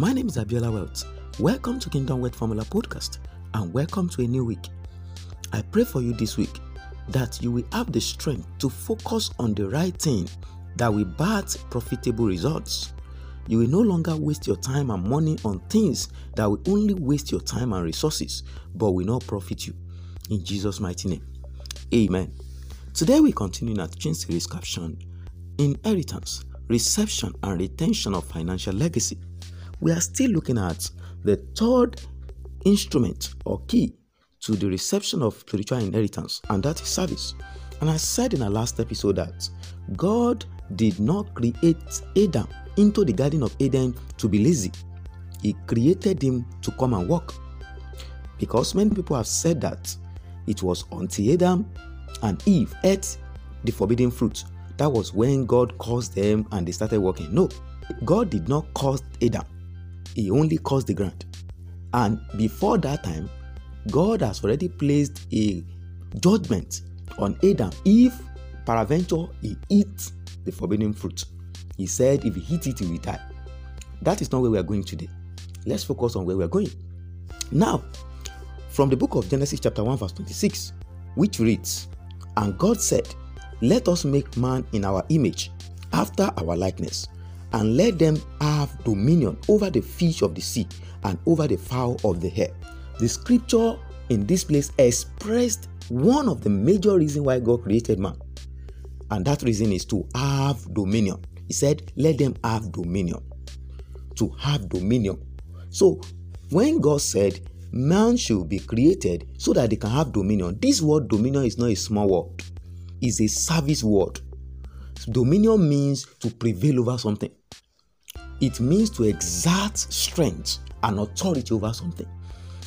My name is Abiola Wealth. Welcome to Kingdom Wealth Formula Podcast and welcome to a new week. I pray for you this week that you will have the strength to focus on the right thing that will birth profitable results. You will no longer waste your time and money on things that will only waste your time and resources but will not profit you. In Jesus' mighty name. Amen. Today we continue in our teaching series captioned Inheritance, Reception and Retention of Financial Legacy. We are still looking at the third instrument or key to the reception of spiritual inheritance, and that is service. And I said in our last episode that God did not create Adam into the Garden of Eden to be lazy, He created him to come and work. Because many people have said that it was until Adam and Eve ate the forbidden fruit that was when God caused them and they started working. No, God did not cause Adam, He only caused the ground. And before that time, God has already placed a judgment on Adam if peradventure he eats the forbidden fruit. He said if he eats it, he will die. That is not where we are going today. Let's focus on where we are going. Now, from the book of Genesis, chapter 1, verse 26, which reads, And God said, Let us make man in our image, after our likeness, and let them have dominion over the fish of the sea and over the fowl of the air. The scripture in this place expressed one of the major reasons why God created man. And that reason is to have dominion. He said, Let them have dominion. To have dominion. So, when God said man should be created so that they can have dominion, this word dominion is not a small word, it's a service word. Dominion means to prevail over something, it means to exert strength and authority over something.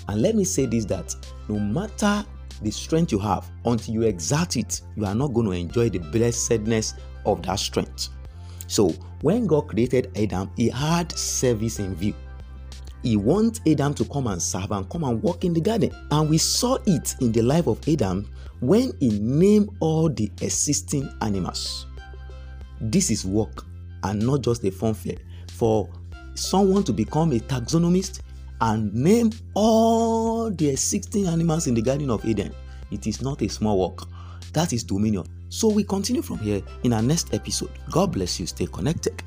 And let me say this that no matter the strength you have, until you exert it, you are not going to enjoy the blessedness of that strength. So, when God created Adam, He had service in view. He wants Adam to come and serve and come and work in the garden. And we saw it in the life of Adam when he named all the existing animals. This is work and not just a fun fair. For someone to become a taxonomist and name all the existing animals in the Garden of Eden, it is not a small work. That is dominion. So we continue from here in our next episode. God bless you. Stay connected.